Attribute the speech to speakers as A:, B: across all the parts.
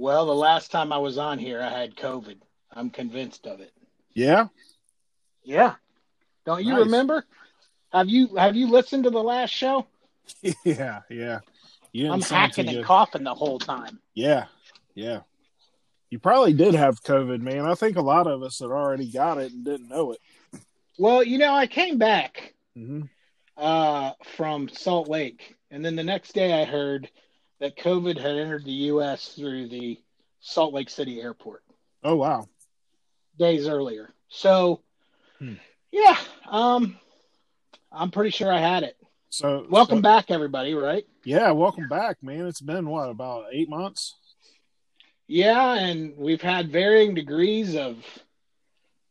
A: Well, the last time I was on here, I had COVID. I'm convinced of it.
B: Yeah.
A: Yeah. Don't you
B: Nice.
A: remember? Have you have you listened to the last show?
B: yeah. Yeah.
A: I'm hacking and
B: good.
A: coughing the whole time.
B: Yeah. Yeah. You probably did have COVID, man. I think a lot of us had already got it and didn't know it.
A: Well, you know, I came back
B: hmm
A: uh, from Salt Lake, and then the next day I heard that COVID had entered the U.S. through the Salt Lake City airport
B: Oh wow.
A: days earlier. So,
B: Hmm.
A: yeah, um, I'm pretty sure I had it.
B: So
A: Welcome
B: so-
A: back, everybody. Right?
B: Yeah, welcome back, man. It's been what about eight months?
A: Yeah, and we've had varying degrees of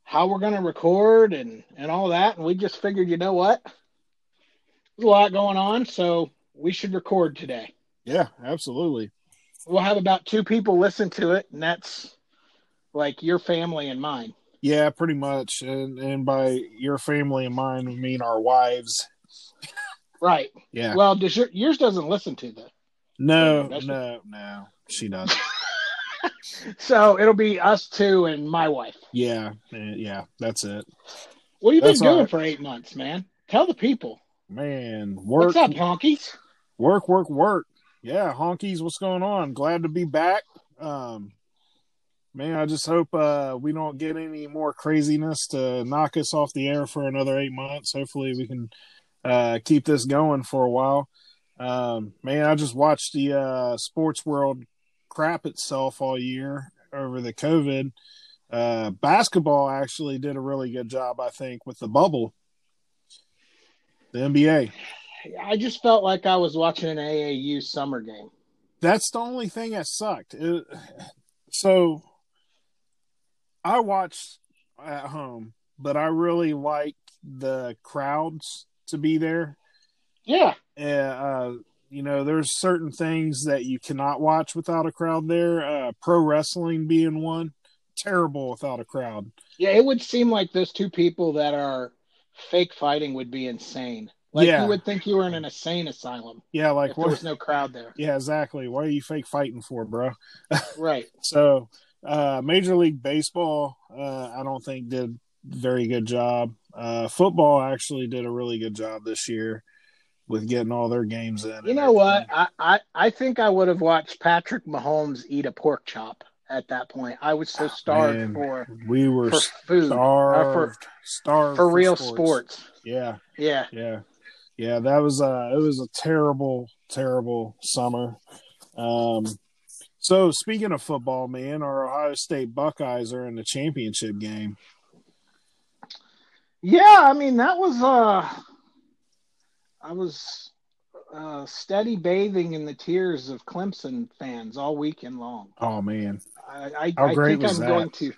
A: how we're going to record and and all that, and we just figured, you know what, there's a lot going on, so we should record today.
B: Yeah, absolutely.
A: We'll have about two people listen to it, and that's like your family and mine.
B: Yeah, pretty much. And and by your family and mine, we mean our wives.
A: Right.
B: Yeah.
A: Well, does your, yours doesn't listen to that,
B: no, no, no. She does.
A: so it'll be us two and my wife.
B: yeah, yeah. That's it.
A: What have you
B: That's
A: been doing
B: right.
A: for eight months, man? Tell the people.
B: Man, work,
A: What's up, honkies?
B: work, work, work. Yeah, honkies. What's going on? Glad to be back. Um, man, I just hope uh, we don't get any more craziness to knock us off the air for another eight months. Hopefully, we can uh, keep this going for a while. Um, man, I just watched the uh, sports world crap itself all year over the COVID. Uh, basketball actually did a really good job, I think, with the bubble. The NBA.
A: I just felt like I was watching an AAU summer game.
B: That's the only thing that sucked. It, so I watched at home, but I really like the crowds to be there.
A: Yeah.
B: Uh, you know, there's certain things that you cannot watch without a crowd there. Uh, pro wrestling being one, terrible without a crowd.
A: Yeah, it would seem like those two people that are fake fighting would be insane. Like
B: Yeah.
A: you would think you were in an insane asylum
B: Yeah, like
A: if there
B: what?
A: was no crowd there.
B: Yeah, exactly. What are you fake fighting for, bro?
A: Right.
B: So, uh, Major League Baseball, uh, I don't think did very good job. Uh, football actually did a really good job this year with getting all their games in.
A: You know what? I, I, I think I would have watched Patrick Mahomes eat a pork chop at that point. I was so starved
B: Man,
A: for
B: we were
A: for food
B: starved,
A: for
B: starved
A: for real sports.
B: Yeah,
A: Yeah.
B: yeah, yeah. That was uh, it was a terrible, terrible summer. Um, so speaking of football, man, our Ohio State Buckeyes are in the championship game.
A: Yeah, I mean that was uh I was uh steady bathing in the tears of Clemson fans all weekend long.
B: Oh man,
A: I, I,
B: How
A: I think
B: was
A: I'm
B: that?
A: going to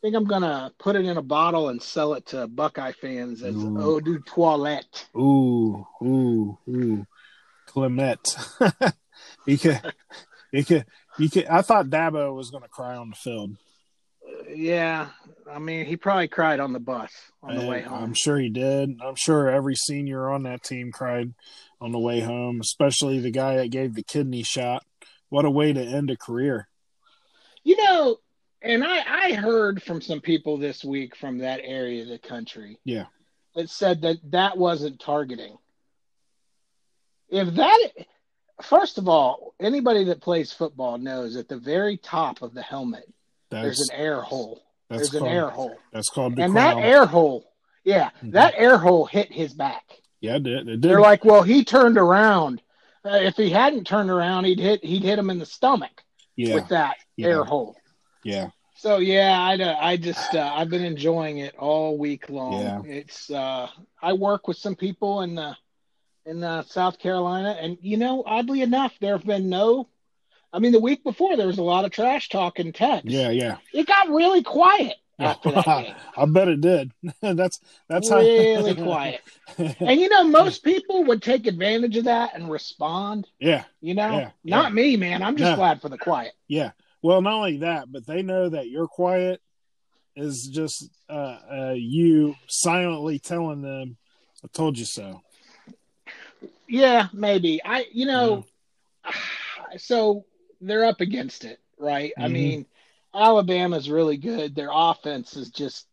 A: think I'm gonna put it in a bottle and sell it to Buckeye fans as
B: Ooh.
A: Oh, eau de toilette.
B: Ooh, ooh, ooh. Clement. he could he could you could I thought Dabo was gonna cry on the field.
A: Yeah, I mean he probably cried on the bus on the way home.
B: I'm sure he did. I'm sure every senior on that team cried on the way home, especially the guy that gave the kidney shot. What a way to end a career.
A: You know, and I I heard from some people this week from that area of the country.
B: Yeah.
A: That said that that wasn't targeting. If that first of all, anybody that plays football knows at the very top of the helmet
B: That's
A: there's an air hole.
B: that's
A: There's
B: called
A: an air hole.
B: that's called the
A: And that air hole, yeah,
B: Mhm.
A: that air hole hit his back.
B: yeah, it did. It did.
A: They're like, well, he turned around. Uh, if he hadn't turned around, he'd hit he'd hit him in the stomach
B: yeah,
A: with that
B: Yeah.
A: air hole.
B: Yeah.
A: So yeah, I, uh, I just uh, I've been enjoying it all week long.
B: Yeah.
A: It's uh, I work with some people in the, in uh, South Carolina, and you know, oddly enough, there have been no. I mean, the week before there was a lot of trash talk and text.
B: Yeah, yeah.
A: it got really quiet after that game.
B: I bet it did. that's that's
A: really
B: how
A: quiet. And you know, most people would take advantage of that and respond.
B: yeah,
A: You know,
B: Yeah,
A: not
B: yeah.
A: me, man. I'm just
B: No.
A: glad for the quiet.
B: yeah. Well, not only that, but they know that you're quiet is just uh, uh, you silently telling them, "I told you so."
A: Yeah, maybe. I, you know, so they're up against it, right? I
B: Mhm.
A: mean, Alabama's really good. Their offense is just,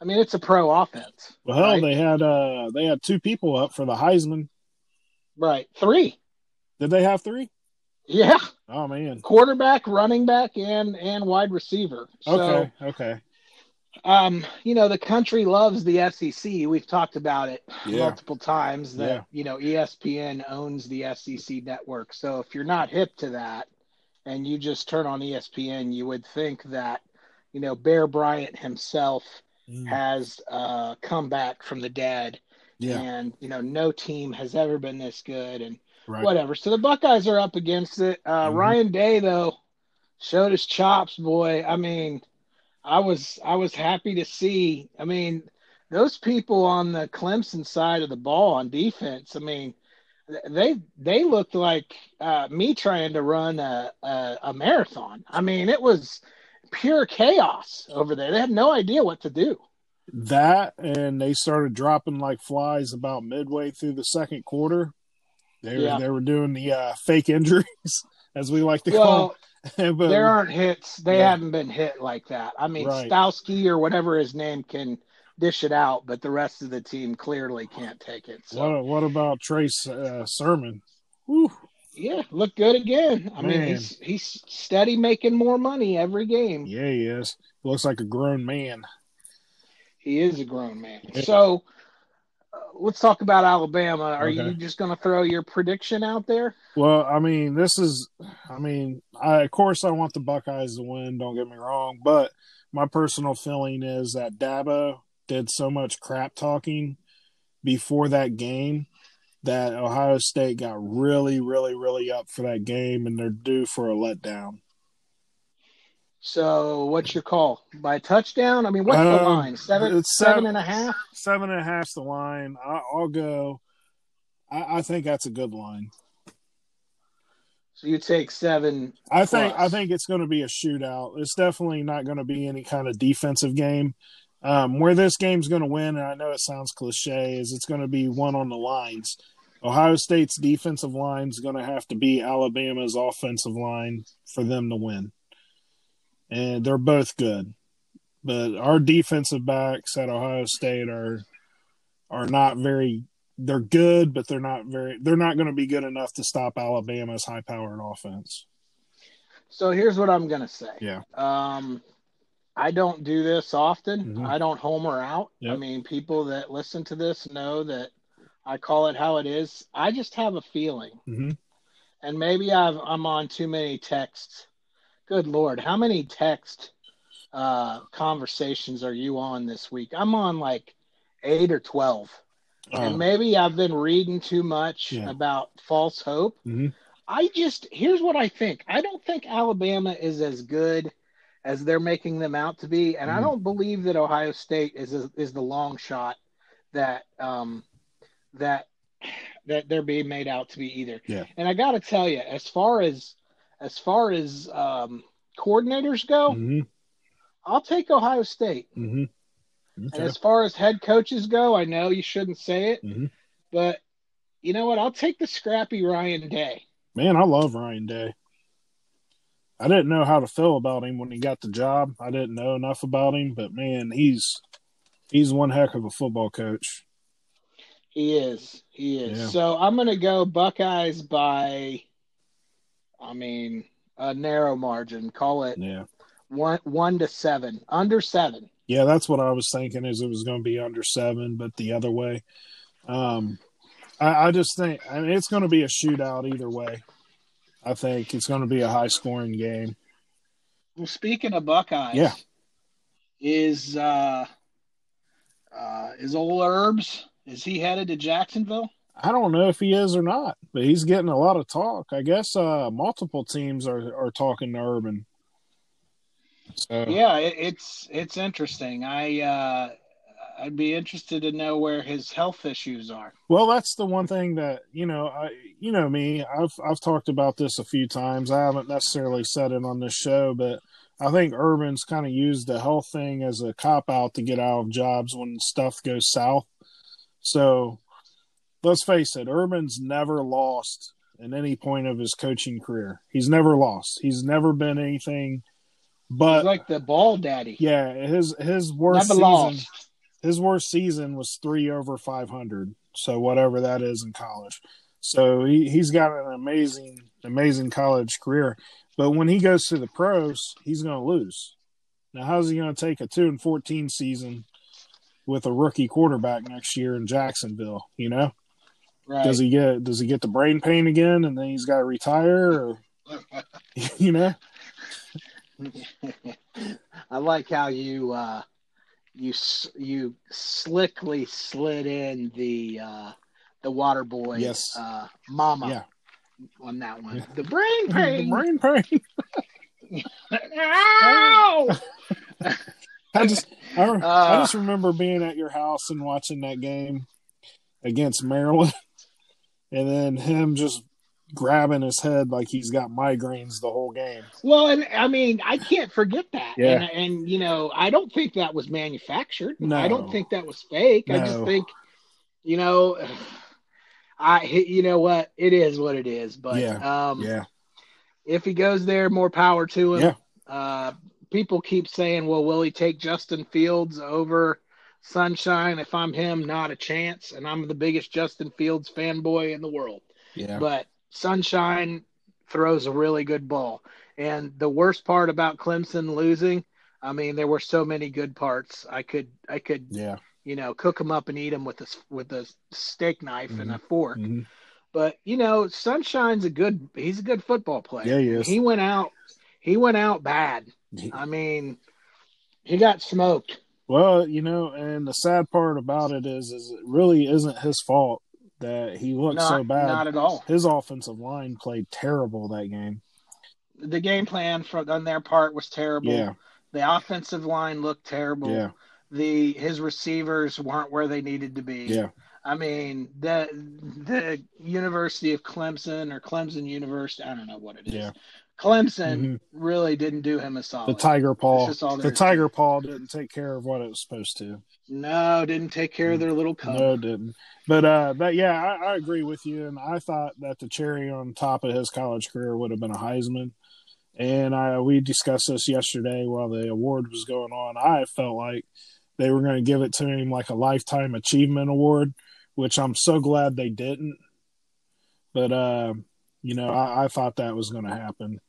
A: I mean, it's a pro offense.
B: Well, hell,
A: right?
B: they had uh they had two people up for the Heisman.
A: right. Three.
B: Did they have three?
A: Yeah.
B: Oh man.
A: Quarterback, running back, and and wide receiver. So,
B: Okay. Okay.
A: um, you know, the country loves the SEC. We've talked about it
B: Yeah.
A: multiple times that
B: Yeah.
A: you know ESPN owns the SEC network. So if you're not hip to that and you just turn on ESPN, you would think that you know Bear Bryant himself
B: Mm.
A: has uh, come back from the dead,
B: Yeah.
A: and you know no team has ever been this good, and
B: Right.
A: whatever. So the Buckeyes are up against it. Uh,
B: Mhm.
A: Ryan Day though showed his chops, boy. I mean, I was I was happy to see. I mean, those people on the Clemson side of the ball on defense. I mean, they they looked like uh, me trying to run a, a a marathon. I mean, it was pure chaos over there. They had no idea what to do.
B: That and they started dropping like flies about midway through the second quarter. They were
A: Yeah.
B: they were doing the uh, fake injuries, as we like to
A: Well,
B: call them. but,
A: there aren't hits. They
B: Yeah.
A: haven't been hit like that. I mean,
B: Right.
A: Stowski or whatever his name can dish it out, but the rest of the team clearly can't take it. So
B: what what about Trace uh, Sermon? Whew.
A: yeah, look good again. I mean, he's he's steady making more money every game.
B: Yeah, he is. Looks like a grown man.
A: He is a grown man.
B: Yeah.
A: So let's talk about Alabama. Are
B: Okay.
A: you just going to throw your prediction out there?
B: Well, I mean, this is, I mean, I, of course, I want the Buckeyes to win. Don't get me wrong, but my personal feeling is that Dabo did so much crap talking before that game that Ohio State got really, really, really up for that game, and they're due for a letdown.
A: So what's your call? By touchdown? I mean, what's the
B: Um,
A: line? Seven,
B: it's
A: seven
B: seven-
A: and a half?
B: Seven and a half's the line. I, I'll go. I, I think that's a good line.
A: So you take seven.
B: I think I think it's going to be a shootout. It's definitely not going to be any kind of defensive game. Um, where this game's going to win, and I know it sounds cliche, is it's going to be one on the lines. Ohio State's defensive line is going to have to be Alabama's offensive line for them to win, and they're both good. But our defensive backs at Ohio State are are not very. They're good, but they're not very. They're not going to be good enough to stop Alabama's high-powered offense.
A: So here's what I'm gonna say.
B: Yeah.
A: Um, I don't do this often.
B: Mhm.
A: I don't homer out. I mean, people that listen to this know that I call it how it is. I just have a feeling,
B: hmm
A: and maybe I've, I'm on too many texts. Good lord, how many text uh, conversations are you on this week? I'm on like eight or twelve, and maybe I've been reading too much
B: Uh. Yeah.
A: about false hope.
B: Mhm.
A: I just here's what I think. I don't think Alabama is as good as they're making them out to be, and I
B: Mhm.
A: don't believe that Ohio State is is the long shot that um that that they're being made out to be either.
B: Yeah.
A: And I got to tell you, as far as as far as um, coordinators go,
B: hmm
A: I'll take Ohio State.
B: hmm
A: And as far as head coaches go, I know you shouldn't say it,
B: Mhm.
A: but you know what? I'll take the scrappy Ryan Day.
B: Man, I love Ryan Day. I didn't know how to feel about him when he got the job. I didn't know enough about him, but man, he's he's one heck of a football coach.
A: He is. He is.
B: Yeah.
A: So I'm going to go Buckeyes by, I mean, a narrow margin. Call it
B: Yeah.
A: one one to seven, under seven.
B: Yeah, that's what I was thinking is it was going to be under seven, but the other way. Um, I, I just think I mean, it's going to be a shootout either way. I think it's going to be a high scoring game.
A: Well, speaking of Buckeyes,
B: Yeah.
A: is uh, uh, is old Herbs? Is he headed to Jacksonville?
B: I don't know if he is or not, but he's getting a lot of talk. I guess uh, multiple teams are, are talking to Urban. So,
A: Yeah, it, it's it's interesting. I uh, I'd be interested to know where his health issues are.
B: Well, that's the one thing that you know. I, you know me. I've I've talked about this a few times. I haven't necessarily said it on this show, but I think Urban's kind of used the health thing as a cop out to get out of jobs when stuff goes south. So let's face it, Urban's never lost in any point of his coaching career. He's never lost. He's never been anything but
A: He's like the ball daddy.
B: yeah, his his worst
A: Never
B: season
A: lost.
B: his worst season was 3 over 500. So whatever that is in college. So he he's got an amazing amazing college career. But when he goes to the pros, he's going to lose. Now how's he going to take a 2 and 14 season with a rookie quarterback next year in Jacksonville, you know?
A: Right.
B: Does he get does he get the brain pain again and then he's got to retire or you know?
A: I like how you uh, you you slickly slid in the uh, the water boy
B: Yes.
A: uh, mama
B: Yeah.
A: on that one. The brain pain.
B: the brain pain.
A: Ow!
B: I just I, I
A: Uh.
B: just remember being at your house and watching that game against Maryland, and then him just grabbing his head like he's got migraines the whole game.
A: Well, and I mean, I can't forget that.
B: Yeah.
A: And, and you know, I don't think that was manufactured.
B: No.
A: I don't think that was fake. I just think, you know, I you know what it is what it is. But
B: Yeah.
A: um,
B: Yeah,
A: if he goes there, more power to him.
B: Yeah.
A: Uh, people keep saying, well, will he take Justin Fields over Sunshine? If I'm him, not a chance. And I'm the biggest Justin Fields fanboy in the world.
B: yeah,
A: But Sunshine throws a really good ball. And the worst part about Clemson losing, I mean, there were so many good parts. I could, I could,
B: yeah.
A: you know, cook them up and eat them with a with a steak knife and
B: Mm-hmm.
A: a fork.
B: Mhm.
A: But you know, Sunshine's a good. He's a good football player.
B: Yeah, he is.
A: He went out. He went out bad. I mean, he got smoked.
B: Well, you know, and the sad part about it is, is it really isn't his fault that he looked
A: Not,
B: so bad.
A: not at all.
B: His offensive line played terrible that game.
A: The game plan for on their part was terrible.
B: Yeah,
A: The offensive line looked terrible.
B: yeah,
A: The his receivers weren't where they needed to be.
B: yeah,
A: I mean, the the University of Clemson or Clemson University, I don't know what it is.
B: yeah.
A: Clemson
B: Mhm.
A: really didn't do him a solid.
B: The tiger paw,
A: That's just all
B: the tiger paw didn't take care of what it was supposed to.
A: no, didn't take care of their little cub.
B: No, didn't. But uh, but yeah, I, I agree with you, and I thought that the cherry on top of his college career would have been a Heisman. And I we discussed this yesterday while the award was going on. I felt like they were going to give it to him like a lifetime achievement award, which I'm so glad they didn't. But uh, you know, I, I thought that was going to happen.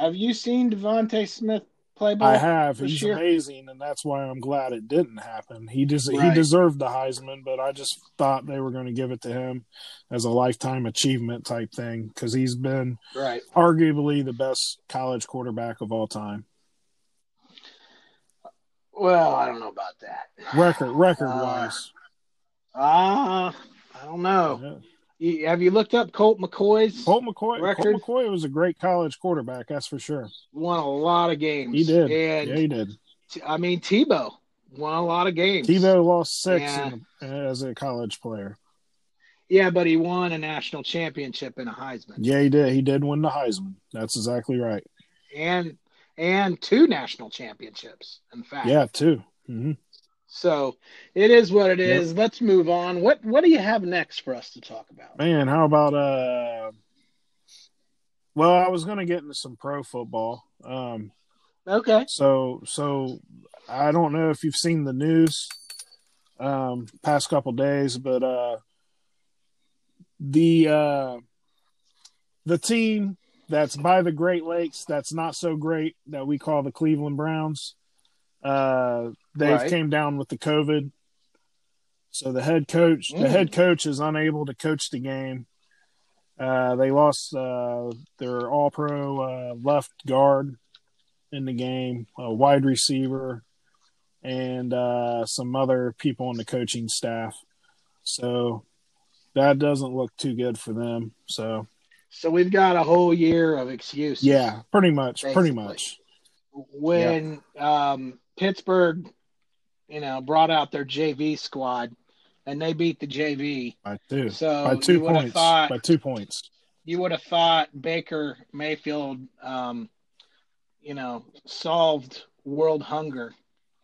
A: Have you seen DeVonta Smith play ball?
B: I have. He's
A: year?
B: amazing, and that's why I'm glad it didn't happen. He des- he deserved the Heisman, but I just thought they were going to give it to him as a lifetime achievement type thing because he's been
A: Right.
B: arguably the best college quarterback of all time,
A: Well, I don't know about that.
B: record record wise.
A: Ah, I don't know. You, have you looked up Colt McCoy's?
B: Colt McCoy,
A: Record.
B: Colt McCoy was a great college quarterback, that's for sure.
A: Won a lot of games.
B: He did.
A: And
B: yeah, he did.
A: T- I mean, Tebow won a lot of games.
B: Tebow lost six
A: Yeah.
B: in, as a college player.
A: Yeah, but he won a national championship in a Heisman,
B: Yeah, he did. He did win the Heisman. That's exactly right.
A: and and two national championships. In fact,
B: Yeah, too. hmm
A: So it is what it is. Yep. Let's move on. What What do you have next for us to talk about?
B: Man, how about uh well, I was gonna get into some pro football. Um
A: Okay.
B: so so I don't know if you've seen the news um past couple days, but uh the uh the team that's by the Great Lakes that's not so great that we call the Cleveland Browns. Uh they've
A: Right.
B: came down with the COVID. So the head coach the
A: Mm.
B: head coach is unable to coach the game. Uh they lost uh their all pro uh left guard in the game, a wide receiver, and uh, some other people on the coaching staff. So that doesn't look too good for them. So
A: So we've got a whole year of excuses.
B: yeah, pretty much, pretty much.
A: When um, Pittsburgh, you know, brought out their JV squad and they beat the JV.
B: By two,
A: So
B: by two
A: you would have
B: points,
A: thought
B: by two points.
A: you would have thought Baker Mayfield, um, you know, solved world hunger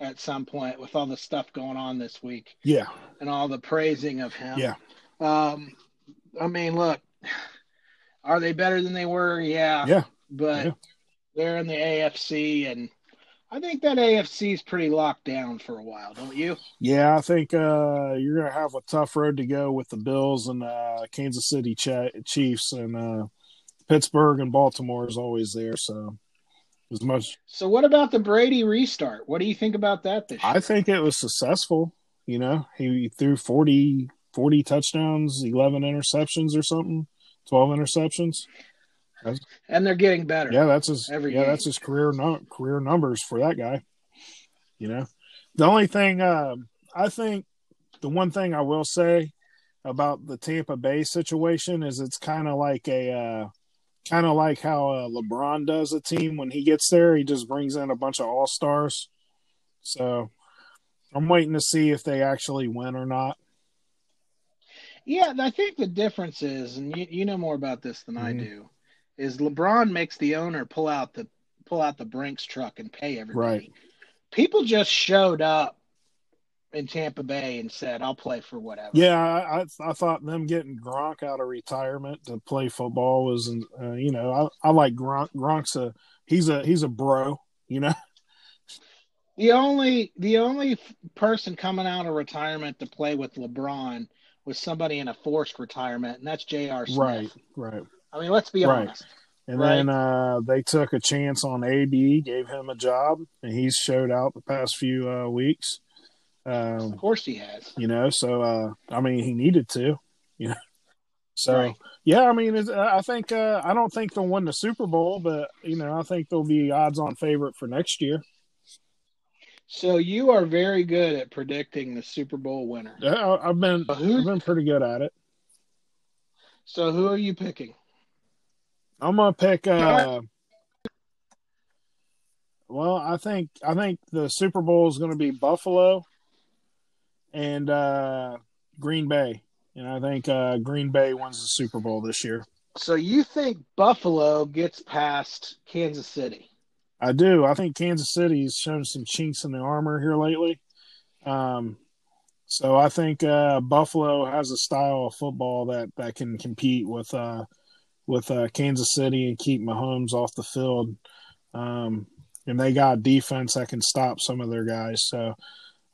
A: at some point with all the stuff going on this week
B: Yeah,
A: and all the praising of him.
B: Yeah.
A: Um, I mean, look, Are they better than they were? Yeah.
B: Yeah.
A: But
B: Yeah.
A: they're in the AFC, and I think that AFC is pretty locked down for a while, don't you?
B: Yeah, I think uh, you're going to have a tough road to go with the Bills and uh, Kansas City Ch- Chiefs and uh, Pittsburgh and Baltimore is always there. So as much,
A: So, what about the Brady restart? What do you think about that this year?
B: I think it was successful. You know, he threw 40, 40 touchdowns, 11 interceptions or something, 12 interceptions.
A: And they're getting better.
B: Yeah, that's his.
A: Every
B: yeah,
A: game.
B: that's his career no, career numbers for that guy. You know, the only thing um, I think, the one thing I will say about the Tampa Bay situation is it's kind of like a, uh, kind of like how uh, LeBron does a team when he gets there. He just brings in a bunch of all stars. So I'm waiting to see if they actually win or not.
A: Yeah, I think the difference is, and you, you know more about this than I
B: Mhm.
A: do, is LeBron makes the owner pull out the pull out the Brinks truck and pay everybody.
B: Right.
A: People just showed up in Tampa Bay and said, "I'll play for whatever."
B: Yeah, I, I I thought them getting Gronk out of retirement to play football was, uh, you know, I, I like Gronk. Gronk's a he's a he's a bro, you know.
A: The only the only person coming out of retirement to play with LeBron was somebody in a forced retirement, and that's J.R. Smith.
B: Right, right.
A: I mean, let's be
B: Right.
A: honest.
B: And
A: Right.
B: then uh, they took a chance on AB, gave him a job, and he's showed out the past few uh, weeks. Um,
A: Of course, he has.
B: you know, so uh, I mean, he needed to, you know. So
A: Right.
B: yeah, I mean, it's, I think uh, I don't think they'll win the Super Bowl, but you know, I think they'll be odds-on favorite for next year.
A: So you are very good at predicting the Super Bowl winner.
B: Yeah, I've been I've been pretty good at it.
A: So who are you picking?
B: I'm gonna pick. Uh, well, I think I think the Super Bowl is going to be Buffalo and uh, Green Bay, and I think uh, Green Bay wins the Super Bowl this year.
A: So you think Buffalo gets past Kansas City?
B: I do. I think Kansas City's shown some chinks in the armor here lately. Um, so I think uh, Buffalo has a style of football that, that can compete with uh, with uh, Kansas City and keep Mahomes off the field. Um, and they got defense that can stop some of their guys. So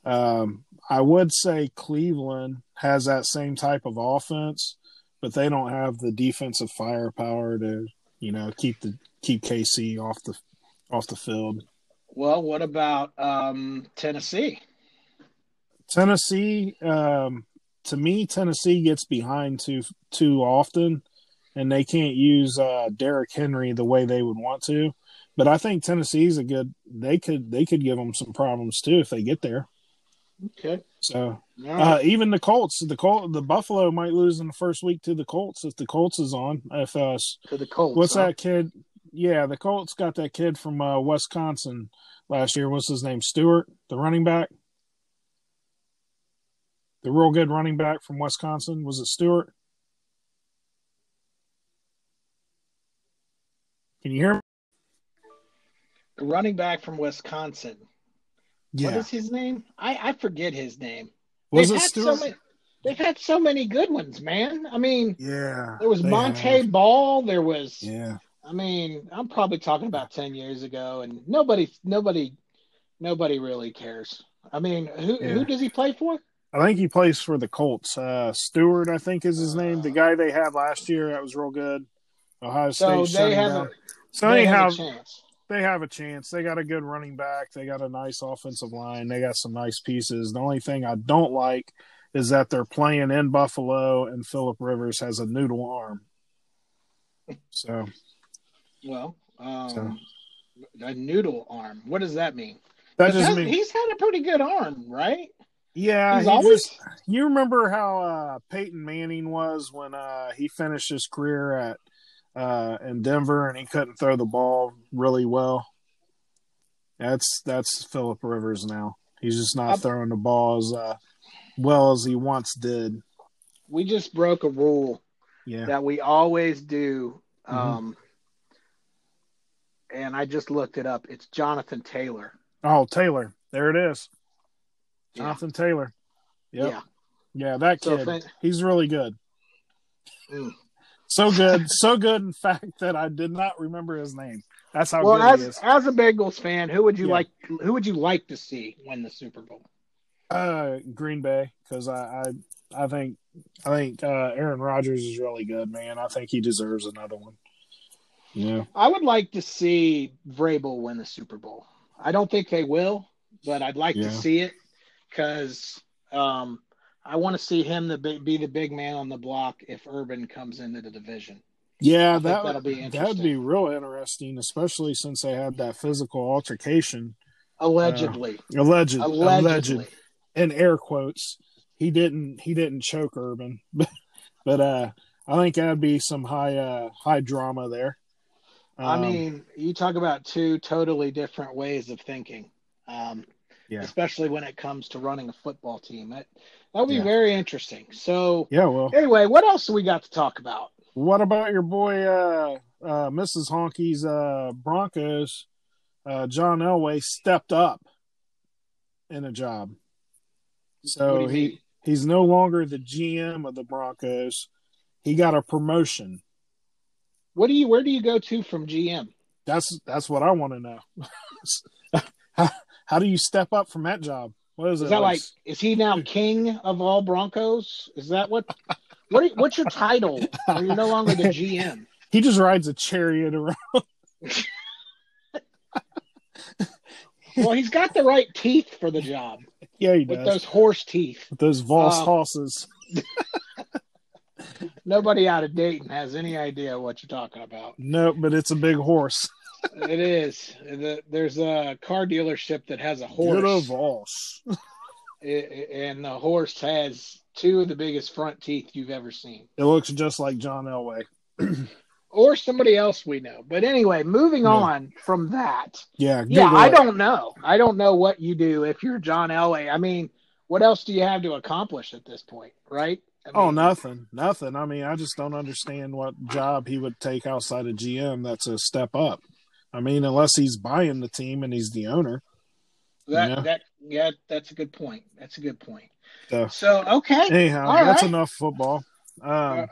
B: um, I would say Cleveland has that same type of offense, but they don't have the defensive firepower to you know keep the keep KC off the off the field.
A: Well, what about um, Tennessee?
B: Tennessee, um, to me, Tennessee gets behind too too often, and they can't use uh, Derrick Henry the way they would want to. But I think Tennessee's a good. They could they could give them some problems too if they get there.
A: Okay.
B: So
A: All
B: uh, even the Colts, the Colt, the Buffalo might lose in the first week to the Colts if the Colts is on. If uh,
A: to the Colts.
B: what's
A: huh?
B: that kid? Yeah, the Colts got that kid from uh, Wisconsin last year. What's his name? Stewart, the running back. The real good running back from Wisconsin was it Stewart? Can you hear me?
A: The running back from Wisconsin. Yeah. What is his name? I, I forget his name.
B: Was
A: They've
B: it
A: had
B: Stewart?
A: So many, they've had so many good ones, man. I mean,
B: yeah.
A: there was Montee
B: have.
A: Ball. There was.
B: Yeah.
A: I mean, I'm probably talking about ten years ago, and nobody, nobody, nobody really cares. I mean, who
B: Yeah.
A: who does he play for?
B: I think he plays for the Colts. Uh, Stewart, I think, is his name. The guy they had last year that was real good. Ohio State. shut
A: they have a,
B: So
A: they
B: anyhow,
A: have a chance.
B: they have a chance. They got a good running back. They got a nice offensive line. They got some nice pieces. The only thing I don't like is that they're playing in Buffalo and Philip Rivers has a noodle arm. So
A: Well, um,
B: So-
A: a noodle arm. What does that mean?
B: that just means,
A: he's had a pretty good arm, right?
B: yeah,
A: he's
B: he
A: always
B: just- you remember how uh, Peyton Manning was when uh, he finished his career at uh, in Denver and he couldn't throw the ball really well. That's that's Philip Rivers now. He's just not
A: I'm-
B: throwing the ball as uh, well as he once did.
A: we just broke a rule
B: Yeah.
A: that we always do.
B: Mhm.
A: Um, and I just looked it up. It's Jonathan Taylor.
B: Oh, Taylor. There it is.
A: Yeah.
B: Jonathan Taylor. Yep.
A: Yeah.
B: Yeah, that kid.
A: it-
B: he's really good.
A: Mm.
B: So good, so good. In fact, that I did not remember his name. That's how
A: well,
B: good
A: as
B: he is.
A: as a Bengals fan, who would you
B: Yeah.
A: like? Who would you like to see win the Super Bowl?
B: Uh, Green Bay, because I, I, I think, I think uh, Aaron Rodgers is really good, man. I think he deserves another one. Yeah,
A: I would like to see Vrabel win the Super Bowl. I don't think they will, but I'd like
B: Yeah.
A: to see it because um, I want to see him the big, be the big man on the block if Urban comes into the division.
B: yeah, that
A: that'll be
B: that'd be real interesting, especially since they had that physical altercation.
A: Allegedly,
B: Alleged,
A: allegedly.
B: alleged, in air quotes. He didn't, he didn't choke Urban, but, but uh, I think that'd be some high, uh, high drama there.
A: I
B: Um,
A: mean, you talk about two totally different ways of thinking, um,
B: Yeah.
A: especially when it comes to running a football team. That that would be
B: Yeah.
A: very interesting. So,
B: yeah, well,
A: anyway, what else do we got to talk about?
B: What about your boy, uh, uh, Mrs. Honky's uh, Broncos? Uh, John Elway stepped up in a job, so he
A: mean?
B: he's no longer the GM of the Broncos. He got a promotion.
A: What do you? Where do you go to from GM?
B: That's that's what I want to know. how, how do you step up from that job? What is,
A: Is that like? Is he now king of all Broncos? Is that what? What? are- What's your title? Or you're no longer the GM.
B: he just rides a chariot around?
A: Well, he's got the right teeth for the job
B: yeah, he
A: with
B: does.
A: those horse teeth.
B: With those Voss
A: Um,
B: horses.
A: Nobody out of Dayton has any idea what you're talking about.
B: No, but it's a big horse.
A: It is. There's a car dealership that has a horse,
B: of Voss.
A: i- i- and the horse has two of the biggest front teeth you've ever seen,
B: It looks just like John Elway.
A: or somebody else we know. But anyway, moving
B: Yeah.
A: on from that.
B: Yeah,
A: Yeah, I
B: it.
A: don't know. I don't know what you do if you're John Elway. I mean, what else do you have to accomplish at this point, right? I
B: Oh, nothing, nothing. I mean, I just don't understand what job he would take outside of GM. That's a step up. I mean, unless he's buying the team and he's the owner.
A: That
B: Yeah.
A: that yeah, that's a good point. That's a good point.
B: So,
A: So okay,
B: anyhow,
A: All
B: that's
A: right.
B: enough football. Um,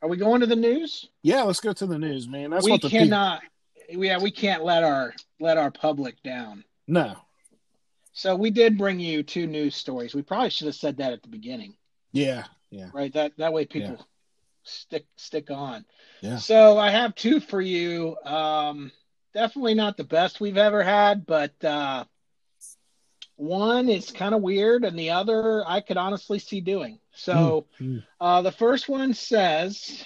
A: are we going to the news?
B: yeah, let's go to the news, man. That's
A: we
B: what the people.
A: cannot. Yeah, we can't let our let our public down.
B: No,
A: So we did bring you two news stories. We probably should have said that at the beginning,
B: yeah, yeah,
A: right? That that way people stick stick on.
B: Yeah.
A: So I have two for you. Um, definitely not the best we've ever had, but uh, one is kind of weird, and the other I could honestly see doing. So
B: Mm, mm.
A: uh, the first one says,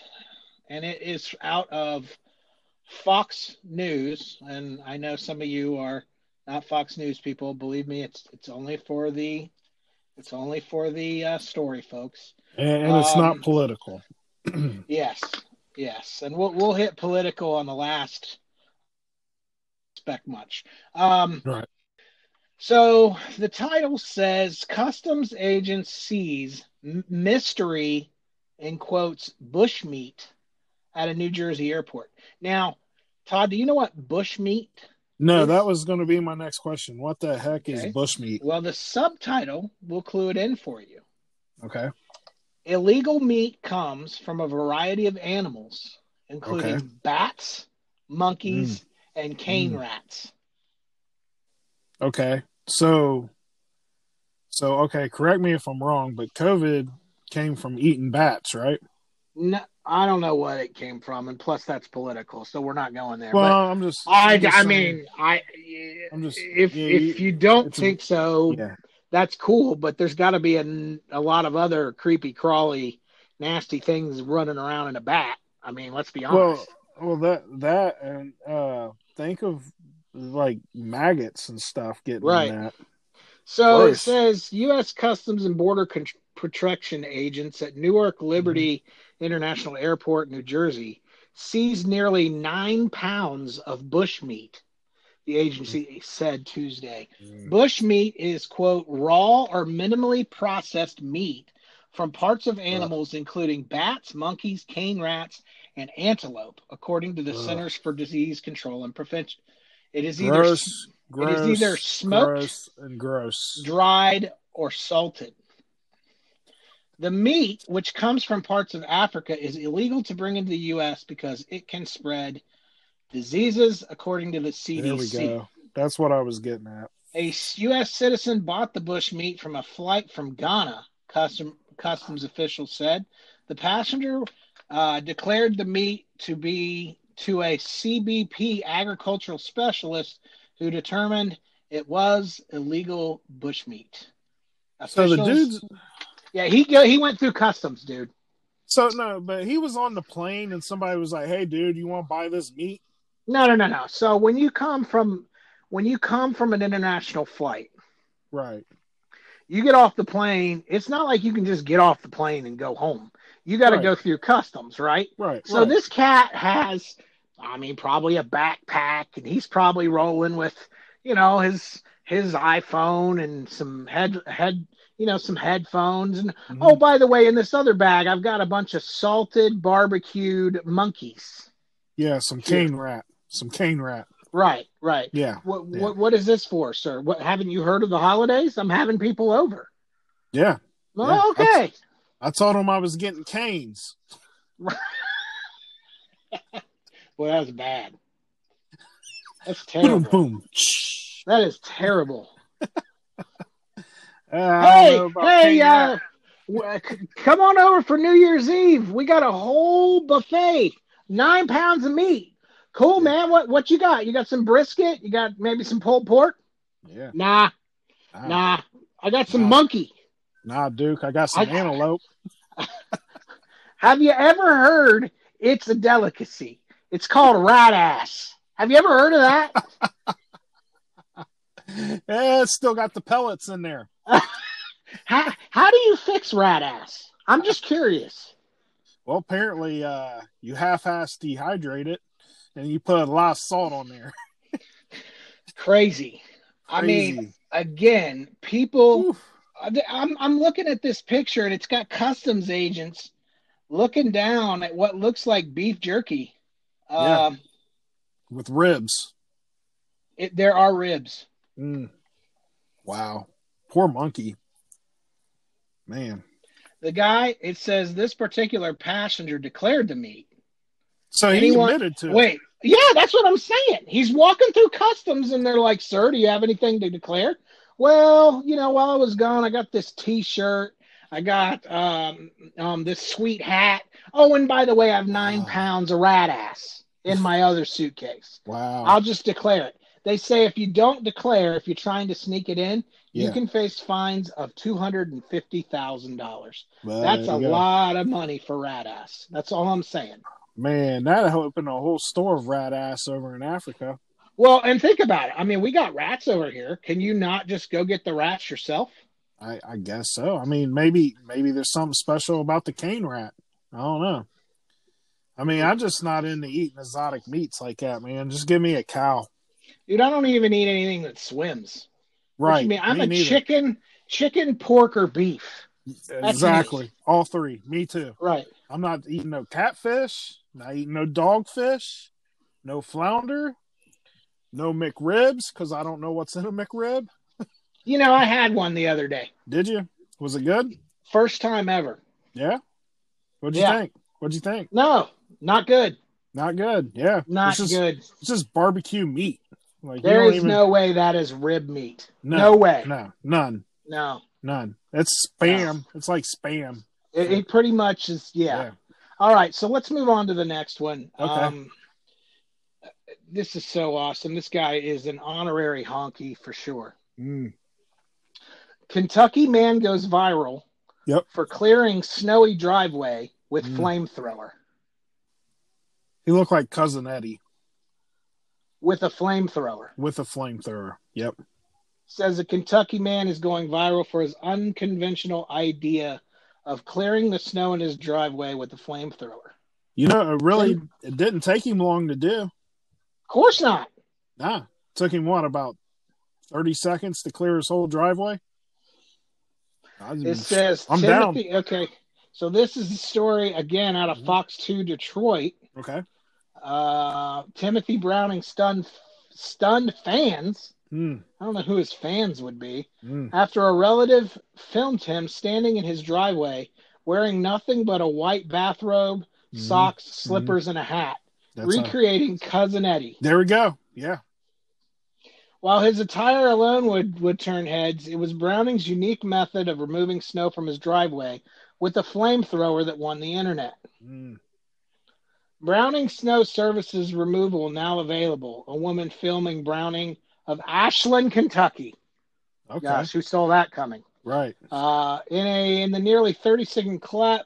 A: and it is out of Fox News, and I know some of you are not Fox News people. Believe me, it's it's only for the it's only for the uh, story, folks.
B: and, and it's not
A: Um,
B: political.
A: Yes, yes, and we'll we'll hit political on the last spec much. Um,
B: Right.
A: So the title says customs agents seize mystery in quotes bushmeat at a New Jersey airport. Now, Todd, do you know what bushmeat?
B: No,
A: is-
B: that was going to be my next question. What the heck
A: Okay.
B: is bushmeat?
A: Well, the subtitle will clue it in for you.
B: Okay.
A: Illegal meat comes from a variety of animals, including
B: Okay.
A: bats, monkeys, and cane
B: Mm.
A: rats.
B: Okay. So, so okay. Correct me if I'm wrong, but COVID came from eating bats, right?
A: No, I don't know what it came from, and plus that's political, so we're not going there.
B: Well,
A: but
B: I'm just.
A: I,
B: I'm just
A: I mean, I
B: I'm just-
A: if
B: yeah,
A: if
B: you-
A: don't
B: it's a-
A: think so,
B: yeah,
A: that's cool. But there's got to be a, a lot of other creepy, crawly, nasty things running around in a bat. I mean, let's be honest.
B: well, well, that that and uh, think of like maggots and stuff getting
A: Right.
B: in that.
A: So it says U.S. Customs and Border Con- Protection agents at Newark Liberty International Airport, New Jersey, seized nearly nine pounds of bushmeat. The agency said Tuesday. Mm. Bushmeat is quote raw or minimally processed meat from parts of animals including bats, monkeys, cane rats, and antelope, according to the
B: Ugh.
A: Centers for Disease Control and Prevention. It is either
B: Gross, gross,
A: either smoked,
B: gross, and gross.
A: dried or salted. The meat, which comes from parts of Africa, is illegal to bring into the U.S. because it can spread diseases, according to the CDC.
B: There we go. That's what I was getting at.
A: A U.S. citizen bought the bush meat from a flight from Ghana, custom, customs officials said. The passenger uh, declared the meat to be to a CBP agricultural specialist who determined it was illegal bushmeat.
B: So the dude's
A: yeah, he he went through customs, dude.
B: so no, but he was on the plane and somebody was like, "Hey, dude, you want to buy this meat?"
A: No, no, no, no. So when you come from when you come from an international flight,
B: Right.
A: you get off the plane. It's not like you can just get off the plane and go home. You got to
B: Right.
A: go through customs, right?
B: Right.
A: So
B: right.
A: this cat has, I mean, probably a backpack, and he's probably rolling with, you know, his his iPhone and some head head, you know, some headphones. And
B: Mhm.
A: oh, by the way, in this other bag, I've got a bunch of salted barbecued monkeys.
B: yeah, some cane rat, some cane rat.
A: Right, right.
B: Yeah.
A: What
B: Yeah.
A: what what is this for, sir? What haven't you heard of the holidays? I'm having people over.
B: Yeah.
A: Oh,
B: Yeah,
A: okay.
B: I told him I was getting canes.
A: Well, that was bad. That's terrible.
B: boom.
A: That is terrible.
B: Uh,
A: hey, hey, uh, come on over for New Year's Eve. We got a whole buffet, nine pounds of meat. Cool, man. What what you got? You got some brisket? You got maybe some pulled pork?
B: Yeah.
A: Nah,
B: Nah,
A: nah. I got some
B: Nah.
A: monkey.
B: nah, Duke. I got some
A: I-
B: antelope.
A: Have you ever heard? It's a delicacy. It's called rat ass. Have you ever heard of that?
B: Eh, it's still got the pellets in there.
A: how how do you fix rat ass? I'm just curious.
B: Well, apparently, uh, you half-ass dehydrate it, and you put a lot of salt on there.
A: Crazy. I mean, again, people.
B: Oof.
A: I'm I'm looking at this picture and it's got customs agents looking down at what looks like beef jerky.
B: Yeah.
A: Um,
B: with ribs.
A: it, there are ribs.
B: Mm. Wow. Poor monkey. Man.
A: The guy, it says this particular passenger declared the meat.
B: So he
A: Anyone-
B: admitted to it.
A: Wait, yeah, that's what I'm saying. He's walking through customs and they're like, "Sir, do you have anything to declare?" Well, you know, while I was gone, I got this T-shirt. I got um, um, this sweet hat. Oh, and by the way, I have nine
B: Wow.
A: pounds of rat ass in my other suitcase.
B: Wow.
A: I'll just declare it. They say if you don't declare, if you're trying to sneak it in, you can face fines of two hundred and fifty thousand dollars. That's a
B: go.
A: lot of money for rat ass. That's all I'm saying.
B: Man, that opened a whole store of rat ass over in Africa.
A: Well, and think about it. I mean, we got rats over here. Can you not just go get the rats yourself?
B: I, I guess so. I mean, maybe maybe there's something special about the cane rat. I don't know. I mean, I'm just not into eating exotic meats like that, man. Just give me a cow.
A: Dude, I don't even eat anything that swims.
B: Right.
A: you mean? I'm
B: me
A: a
B: neither.
A: chicken, chicken, pork, or beef.
B: Exactly. All three. Me too.
A: Right.
B: I'm not eating no catfish, not eating no dogfish, no flounder, no McRibs, because I don't know what's in a McRib.
A: You know, I had one the other day.
B: Did you? Was it good?
A: First time ever.
B: Yeah. What'd you
A: Yeah.
B: think? What'd you think?
A: No, not good.
B: Not good. Yeah.
A: Not
B: it's just,
A: good.
B: It's just barbecue meat. Like
A: There is
B: even-
A: no way that is rib meat.
B: no,
A: no way.
B: No, none,
A: No.
B: none. It's spam. It's like spam.
A: It, it pretty much is. Yeah. All right. So let's move on to the next one.
B: Okay.
A: Um, this is so awesome. This guy is an honorary honky for sure.
B: Mm.
A: Kentucky man goes viral
B: Yep.
A: for clearing snowy driveway with
B: Mm.
A: flamethrower.
B: He looked like cousin Eddie
A: With a flamethrower.
B: with a flamethrower. Yep.
A: Says a Kentucky man is going viral for his unconventional idea of clearing the snow in his driveway with a flamethrower.
B: You know, it really it didn't take him long to do.
A: Of course not.
B: Nah, took him what about thirty seconds to clear his whole driveway.
A: It says
B: I'm
A: Timothy. Okay. So this is the story again out of
B: Mhm.
A: Fox 2 Detroit.
B: okay.
A: Uh, Timothy Browning stunned stunned fans.
B: Mm,
A: I don't know who his fans would be.
B: mm.
A: after a relative filmed him standing in his driveway wearing nothing but a white bathrobe,
B: Mhm.
A: socks, slippers, and a hat,
B: That's
A: recreating Cousin Eddie.
B: there we go. Yeah.
A: While his attire alone would, would turn heads, it was Browning's unique method of removing snow from his driveway with a flamethrower that won the internet.
B: Mm.
A: Browning Snow Services removal now available. A woman filming Browning of Ashland, Kentucky.
B: Okay.
A: Gosh, who saw that coming?
B: Right.
A: Uh, in a in the nearly 30 second clip,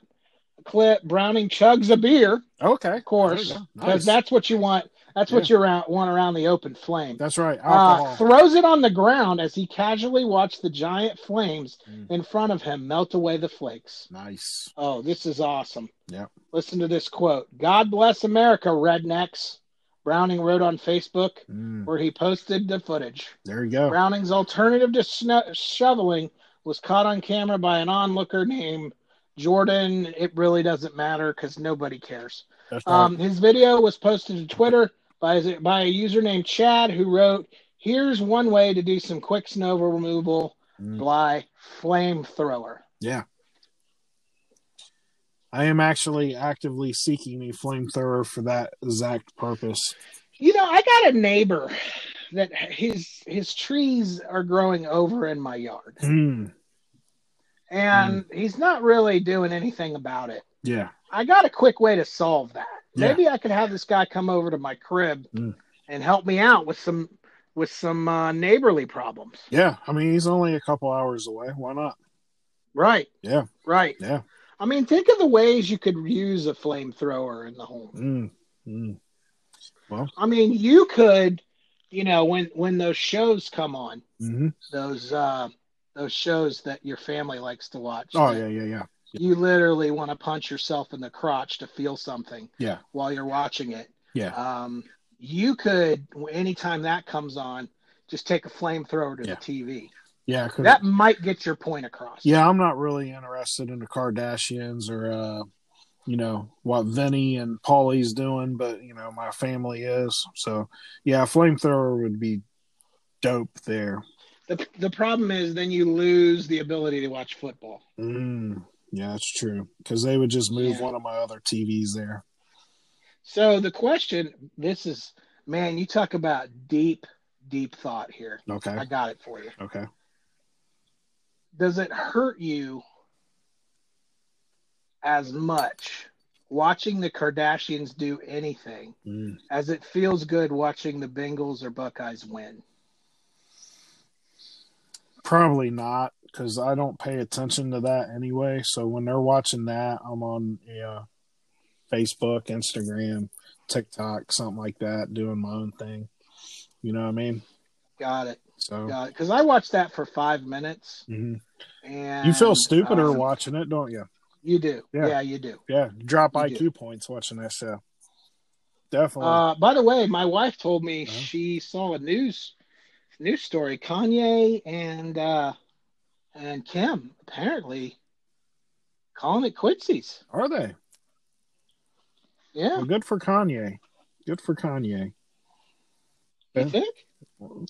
A: clip Browning chugs a beer,
B: Okay.
A: of course,
B: There you go.
A: because
B: Nice.
A: that's what you want. That's what you want around the open flame.
B: That's right.
A: Uh, throws it on the ground as he casually watched the giant flames
B: Mm.
A: in front of him melt away the flakes.
B: nice.
A: Oh, this is awesome.
B: Yeah.
A: Listen to this quote God bless America, rednecks. Browning wrote on Facebook,
B: Mm.
A: where he posted the footage.
B: There you go.
A: Browning's alternative to sno- shoveling was caught on camera by an onlooker named Jordan. It really doesn't matter because nobody cares.
B: Right.
A: Um, his video was posted to Twitter by, by a user named Chad who wrote, Here's one way to do some quick snow removal
B: Mm.
A: by flamethrower.
B: Yeah. I am actually actively seeking a flamethrower for that exact purpose.
A: You know, I got a neighbor that his his trees are growing over in my yard,
B: Mm.
A: and he's not really doing anything about it.
B: Yeah.
A: I got a quick way to solve that.
B: Yeah.
A: Maybe I could have this guy come over to my crib
B: Mm.
A: and help me out with some with some uh, neighborly problems.
B: Yeah. I mean, he's only a couple hours away. Why not?
A: Right.
B: Yeah.
A: Right.
B: Yeah.
A: I mean, think of the ways you could use a flamethrower in the home.
B: Mm. Mm.
A: I mean, you could, you know, when when those shows come on,
B: hmm
A: those uh those shows that your family likes to watch.
B: Oh, yeah, yeah, yeah.
A: You literally want to punch yourself in the crotch to feel something
B: Yeah.
A: while you're watching it.
B: Yeah.
A: Um, you could, anytime that comes on, just take a flamethrower to
B: Yeah.
A: the TV.
B: Yeah.
A: That might get your point across.
B: yeah, I'm not really interested in the Kardashians or, uh, you know, what Vinny and Paulie's doing, but, you know, my family is. So, yeah, a flamethrower would be dope there.
A: The, the problem is then you lose the ability to watch football.
B: Mm, yeah, that's true. Because they would just move
A: Yeah.
B: one of my other TVs there.
A: So the question, this is, man, you talk about deep, deep thought here.
B: Okay.
A: I got it for you.
B: Okay.
A: Does it hurt you as much watching the Kardashians do anything
B: Mm.
A: as it feels good watching the Bengals or Buckeyes win?
B: Probably not, because I don't pay attention to that anyway. So when they're watching that, I'm on yeah, Facebook, Instagram, TikTok, something like that, doing my own thing. You know what I mean?
A: Got it.
B: So.
A: Because I watched that for five minutes,
B: mhm.
A: and
B: you feel stupider
A: um,
B: watching it, don't you?
A: You do.
B: Yeah.
A: Yeah, you do.
B: Yeah, you drop
A: You
B: IQ
A: do.
B: points watching that show. Definitely.
A: Uh, by the way, my wife told me
B: Uh-huh.
A: she saw a news news story. Kanye and uh, and Kim apparently calling it quitsies.
B: Are they?
A: Yeah,
B: Well, good for Kanye. Good for Kanye.
A: you
B: Yeah.
A: think?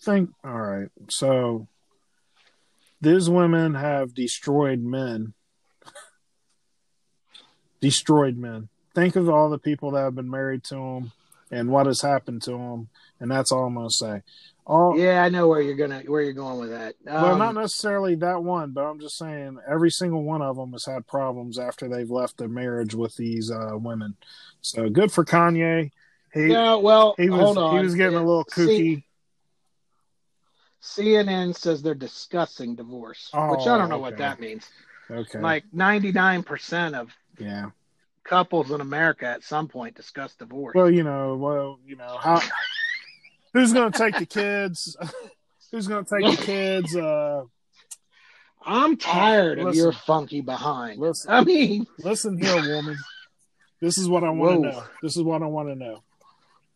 B: Think all right. So these women have destroyed men. Destroyed men. Think of all the people that have been married to them and what has happened to them and that's all i'm going to say. All
A: Yeah, I know where you're gonna where you're going with that. Um,
B: well not necessarily that one but i'm just saying every single one of them has had problems after they've left their marriage with these uh, women. So good for kanye. He
A: yeah, well,
B: he was
A: hold on.
B: he was getting a little
A: See,
B: kooky
A: CNN says they're discussing divorce, which I don't know
B: Oh,
A: what that means.
B: okay
A: Like 99% of
B: yeah
A: couples in America at some point discuss divorce.
B: Well, you know, well, you know, how who's going to take the kids? who's going to take the kids? Uh,
A: I'm tired of your funky behind.
B: listen,
A: I mean,
B: listen here, woman. This is what I want to know. This is what I want to know.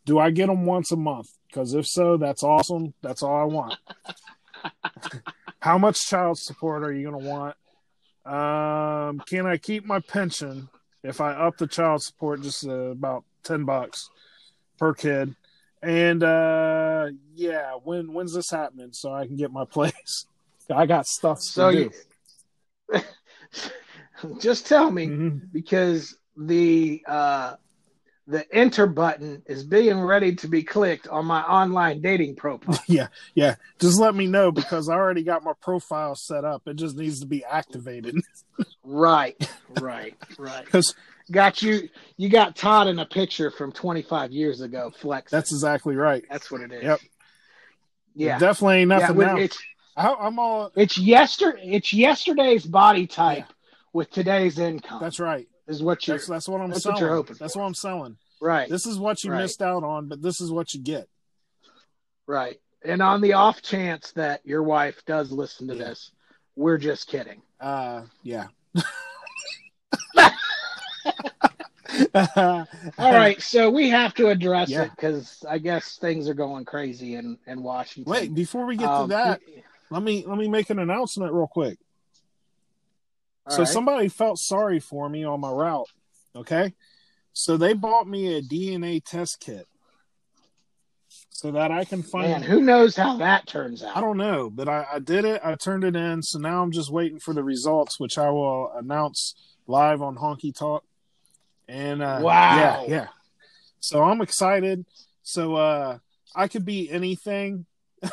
B: Do I get them once a month? Because if so, that's awesome. That's all I want. How much child support are you going to want? Um, can I keep my pension if I up the child support just uh, about ten bucks per kid? And uh, yeah, when when's this happening so I can get my place? I got stuff to
A: so
B: do.
A: you, Just tell me
B: Mhm.
A: because the uh, the enter button is being ready to be clicked on my online dating profile.
B: Yeah, yeah. Just let me know because I already got my profile set up. It just needs to be activated.
A: right, right, right.
B: Because
A: Got you. You got Todd in a picture from 25 years ago. Flex.
B: that's exactly right.
A: That's what it is.
B: Yep.
A: Yeah.
B: Definitely ain't
A: Yeah,
B: nothing
A: with-
B: now. I, I'm all.
A: it's yester it's yesterday's body type with today's income.
B: That's right.
A: Is what you're
B: That's that's what I'm
A: that's what
B: selling.
A: you're hoping
B: that's
A: for.
B: what I'm selling.
A: right.
B: This is what you
A: Right.
B: missed out on, but this is what you get.
A: Right. And on the off chance that your wife does listen to this, we're just kidding.
B: Uh, yeah.
A: All right, so we have to address
B: Yeah.
A: it because I guess things are going crazy in in Washington.
B: Wait, before we get
A: Um,
B: to that, let me let me make an announcement real quick.
A: All
B: so
A: right.
B: somebody felt sorry for me on my route. Okay, so they bought me a DNA test kit so that I can find.
A: man, who knows how that turns out?
B: I don't know, but I, I did it. I turned it in. So now I'm just waiting for the results, which I will announce live on Honky Talk. And uh,
A: Wow.
B: yeah, yeah. So I'm excited. So uh, I could be anything.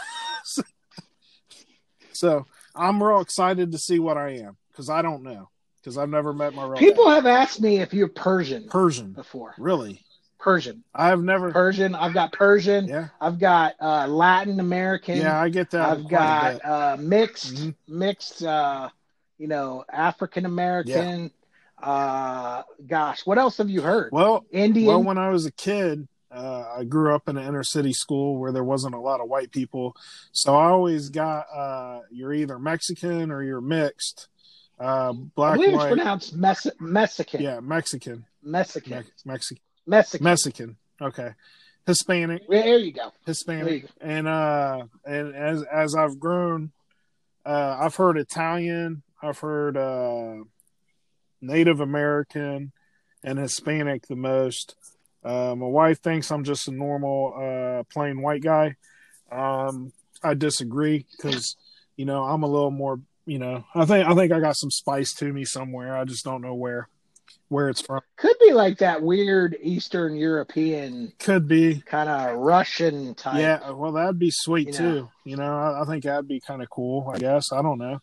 B: so I'm real excited to see what I am because I don't know because I've never met my real
A: People
B: dad.
A: have asked me if you're Persian
B: Persian.
A: before.
B: Really,
A: Persian,
B: I have never.
A: Persian. I've got Persian.
B: Yeah,
A: I've got uh, Latin American.
B: yeah, I get that.
A: I've
B: quite a bit.
A: got uh, mixed,
B: Mhm.
A: mixed. Uh, you know, African American. Uh, gosh, what else have you heard?
B: Well,
A: Indian.
B: Well, when I was a kid, uh, I grew up in an inner city school where there wasn't a lot of white people, so I always got uh, you're either Mexican or you're mixed, uh,
A: I
B: black,
A: believe it's
B: white,
A: pronounced Mes- Mexican.
B: yeah, Mexican,
A: Mexican.
B: Me- Mexican,
A: Mexican.
B: Mexican, okay, Hispanic,
A: there you go. There you
B: Hispanic,
A: go.
B: and uh, and as as I've grown, uh, I've heard Italian, I've heard uh, Native American, and Hispanic the most. Uh, my wife thinks I'm just a normal, uh, plain white guy. Um, I disagree because, you know, I'm a little more, you know, I think I think I got some spice to me somewhere. I just don't know where, where it's from.
A: Could be like that weird Eastern European
B: Could be,
A: kind of Russian type.
B: yeah. Well, that'd be sweet
A: You know.
B: too. You know, I, I think that'd be kind of cool. I guess I don't know.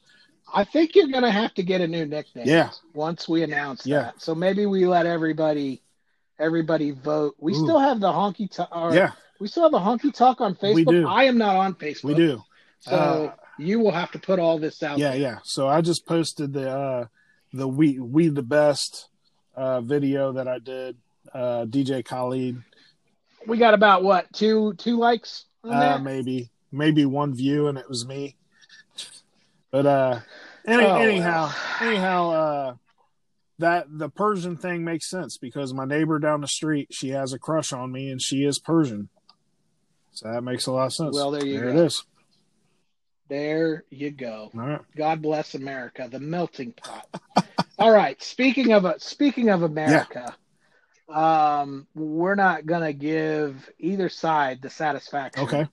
A: I think you're gonna have to get a new nickname.
B: Yeah.
A: Once we announce
B: Yeah.
A: that, so maybe we let everybody, everybody vote. We
B: Ooh.
A: still have the honky talk.
B: Yeah,
A: We still have the honky talk on Facebook.
B: We do.
A: I am not on Facebook.
B: we do.
A: So
B: Uh,
A: you will have to put all this out.
B: Yeah,
A: there.
B: yeah. So I just posted the uh the we we the best uh video that I did. Uh DJ Khaled.
A: We got about what two two likes on
B: Uh maybe maybe one view and it was me. But uh any,
A: Oh,
B: anyhow,
A: well.
B: anyhow uh that the Persian thing makes sense because my neighbor down the street, she has a crush on me and she is Persian. So that makes a lot of sense.
A: Well, there you
B: there
A: go.
B: it is.
A: There you go.
B: All right.
A: God bless America, the melting pot. All right. Speaking of a speaking of America, um, we're not gonna give either side the satisfaction.
B: Okay.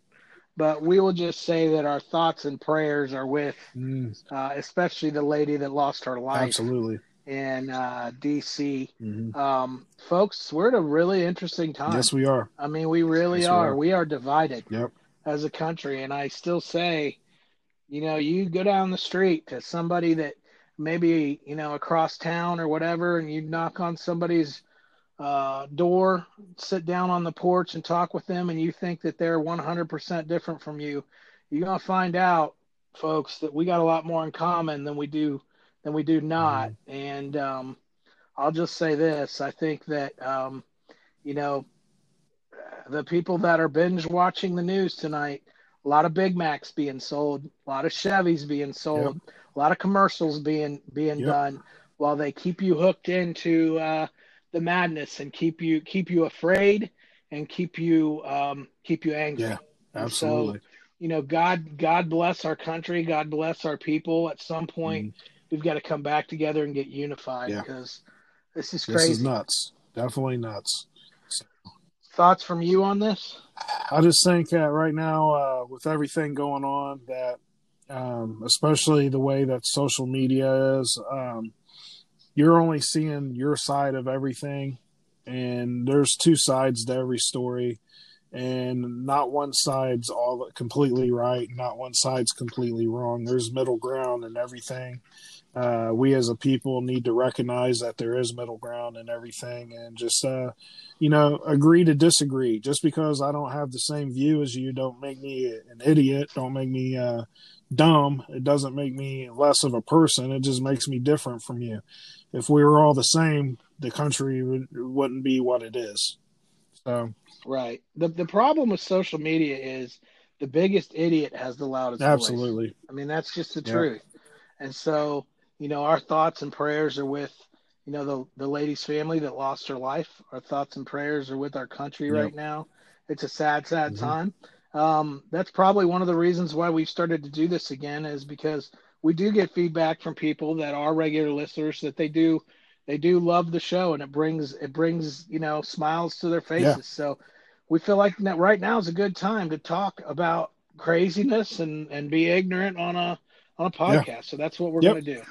A: But we will just say that our thoughts and prayers are with,
B: Mm,
A: uh, especially the lady that lost her life
B: absolutely.
A: in uh, D.C.
B: Mhm.
A: Um, folks, we're at a really interesting time.
B: Yes, we are.
A: I mean, we really
B: Yes, we
A: are.
B: are.
A: We are divided
B: Yep.
A: as a country. And I still say, you know, you go down the street to somebody that maybe, you know, across town or whatever, and you knock on somebody's uh, door, sit down on the porch and talk with them, and you think that they're 100% different from you, you're going to find out, folks, that we got a lot more in common than we do than we do not. And um, I'll just say this: I think that um, you know the people that are binge watching the news tonight, a lot of Big Macs being sold, a lot of Chevys being sold, a lot of commercials being being
B: Yep.
A: done, while they keep you hooked into uh, the madness and keep you keep you afraid and keep you um, keep you angry.
B: Yeah.
A: And so,
B: Absolutely.
A: you know, God God bless our country, God bless our people. At some point, we've got to come back together and get unified.
B: Yeah.
A: because this is
B: This
A: crazy.
B: is nuts. Definitely nuts.
A: Thoughts from you on this?
B: I just think that right now, uh, with everything going on, that um, especially the way that social media is, um, you're only seeing your side of everything, and there's two sides to every story, and not one side's all completely right, not one side's completely wrong. There's middle ground and everything. Uh, we as a people need to recognize that there is middle ground and everything, and just uh, you know agree to disagree. Just because I don't have the same view as you, don't make me an idiot. Don't make me uh, dumb. It doesn't make me less of a person. It just makes me different from you. If we were all the same, the country would, wouldn't be what it is. So
A: right. The the problem with social media is the biggest idiot has the loudest
B: absolutely.
A: Voice. I mean that's just the yeah. truth. And so you know our thoughts and prayers are with you know the the lady's family that lost her life. Our thoughts and prayers are with our country yep. right now. It's a sad, sad mm-hmm. time um, that's probably one of the reasons why we've started to do this again is because we do get feedback from people that are regular listeners that they do they do love the show and it brings it brings you know smiles to their faces yeah. so we feel like that right now is a good time to talk about craziness and and be ignorant on a on a podcast yeah. so that's what we're yep. going to do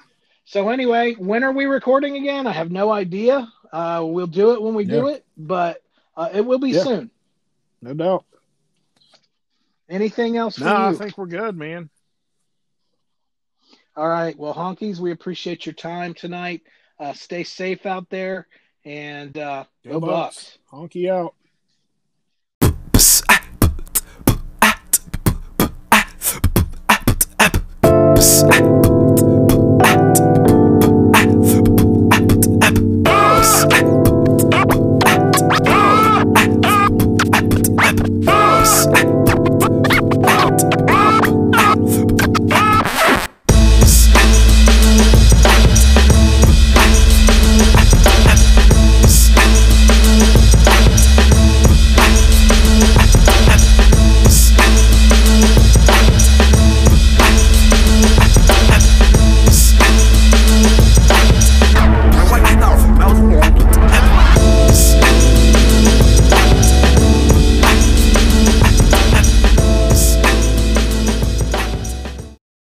A: so anyway when are we recording again i have no idea uh, we'll do it when we yeah. do it but uh, it will be soon
B: no doubt
A: Anything else?
B: No, I think we're good, man.
A: All right. Well, honkies, we appreciate your time tonight. Uh, stay safe out there and uh, go, go Bucks.
B: Bucks. Honky out. Psst.